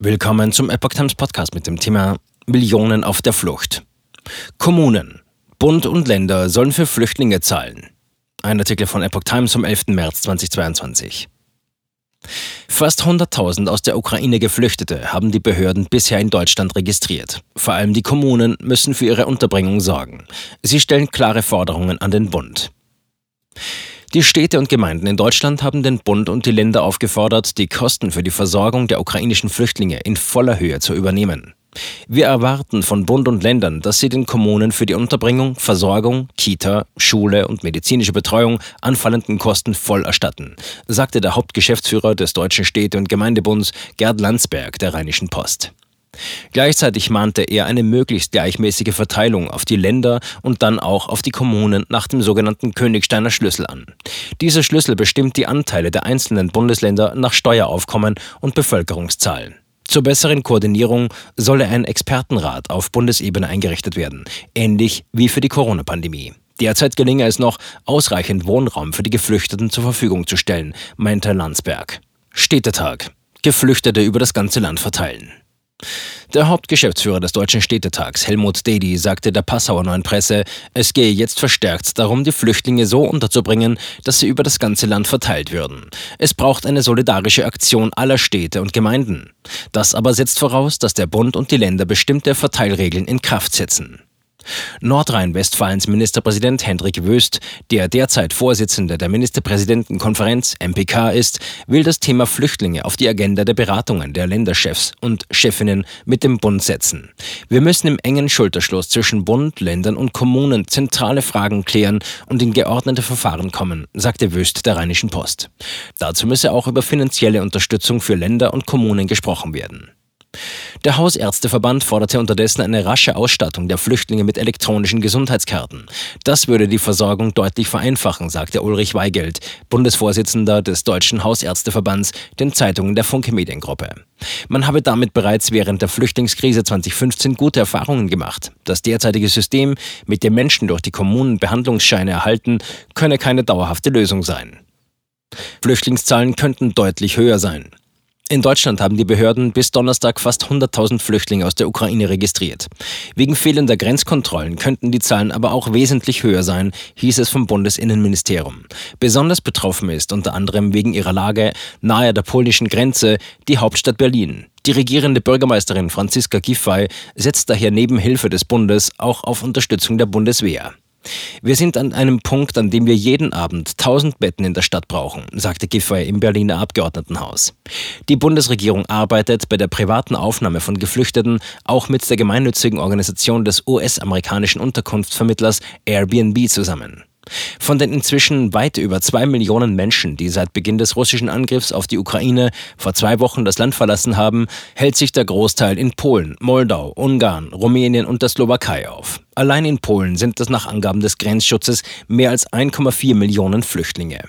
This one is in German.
Willkommen zum Epoch Times Podcast mit dem Thema Millionen auf der Flucht. Kommunen, Bund und Länder sollen für Flüchtlinge zahlen. Ein Artikel von Epoch Times vom 11. März 2022. Fast 100.000 aus der Ukraine Geflüchtete haben die Behörden bisher in Deutschland registriert. Vor allem die Kommunen müssen für ihre Unterbringung sorgen. Sie stellen klare Forderungen an den Bund. Die Städte und Gemeinden in Deutschland haben den Bund und die Länder aufgefordert, die Kosten für die Versorgung der ukrainischen Flüchtlinge in voller Höhe zu übernehmen. Wir erwarten von Bund und Ländern, dass sie den Kommunen für die Unterbringung, Versorgung, Kita, Schule und medizinische Betreuung anfallenden Kosten voll erstatten, sagte der Hauptgeschäftsführer des Deutschen Städte- und Gemeindebunds Gerd Landsberg der Rheinischen Post. Gleichzeitig mahnte er eine möglichst gleichmäßige Verteilung auf die Länder und dann auch auf die Kommunen nach dem sogenannten Königsteiner Schlüssel an. Dieser Schlüssel bestimmt die Anteile der einzelnen Bundesländer nach Steueraufkommen und Bevölkerungszahlen. Zur besseren Koordinierung solle ein Expertenrat auf Bundesebene eingerichtet werden, ähnlich wie für die Corona-Pandemie. Derzeit gelinge es noch, ausreichend Wohnraum für die Geflüchteten zur Verfügung zu stellen, meinte Landsberg. Städtetag. Geflüchtete über das ganze Land verteilen. Der Hauptgeschäftsführer des Deutschen Städtetags, Helmut Dedi, sagte der Passauer Neuen Presse, es gehe jetzt verstärkt darum, die Flüchtlinge so unterzubringen, dass sie über das ganze Land verteilt würden. Es braucht eine solidarische Aktion aller Städte und Gemeinden. Das aber setzt voraus, dass der Bund und die Länder bestimmte Verteilregeln in Kraft setzen. Nordrhein-Westfalens Ministerpräsident Hendrik Wüst, der derzeit Vorsitzender der Ministerpräsidentenkonferenz MPK ist, will das Thema Flüchtlinge auf die Agenda der Beratungen der Länderchefs und Chefinnen mit dem Bund setzen. Wir müssen im engen Schulterschluss zwischen Bund, Ländern und Kommunen zentrale Fragen klären und in geordnete Verfahren kommen, sagte Wüst der Rheinischen Post. Dazu müsse auch über finanzielle Unterstützung für Länder und Kommunen gesprochen werden. Der Hausärzteverband forderte unterdessen eine rasche Ausstattung der Flüchtlinge mit elektronischen Gesundheitskarten. Das würde die Versorgung deutlich vereinfachen, sagte Ulrich Weigelt, Bundesvorsitzender des Deutschen Hausärzteverbands, den Zeitungen der Funke Mediengruppe. Man habe damit bereits während der Flüchtlingskrise 2015 gute Erfahrungen gemacht. Das derzeitige System, mit dem Menschen durch die Kommunen Behandlungsscheine erhalten, könne keine dauerhafte Lösung sein. Flüchtlingszahlen könnten deutlich höher sein. In Deutschland haben die Behörden bis Donnerstag fast 100.000 Flüchtlinge aus der Ukraine registriert. Wegen fehlender Grenzkontrollen könnten die Zahlen aber auch wesentlich höher sein, hieß es vom Bundesinnenministerium. Besonders betroffen ist unter anderem wegen ihrer Lage nahe der polnischen Grenze die Hauptstadt Berlin. Die regierende Bürgermeisterin Franziska Giffey setzt daher neben Hilfe des Bundes auch auf Unterstützung der Bundeswehr. Wir sind an einem Punkt, an dem wir jeden Abend 1000 Betten in der Stadt brauchen, sagte Giffey im Berliner Abgeordnetenhaus. Die Bundesregierung arbeitet bei der privaten Aufnahme von Geflüchteten auch mit der gemeinnützigen Organisation des US-amerikanischen Unterkunftsvermittlers Airbnb zusammen. Von den inzwischen weit über zwei Millionen Menschen, die seit Beginn des russischen Angriffs auf die Ukraine vor zwei Wochen das Land verlassen haben, hält sich der Großteil in Polen, Moldau, Ungarn, Rumänien und der Slowakei auf. Allein in Polen sind es nach Angaben des Grenzschutzes mehr als 1,4 Millionen Flüchtlinge.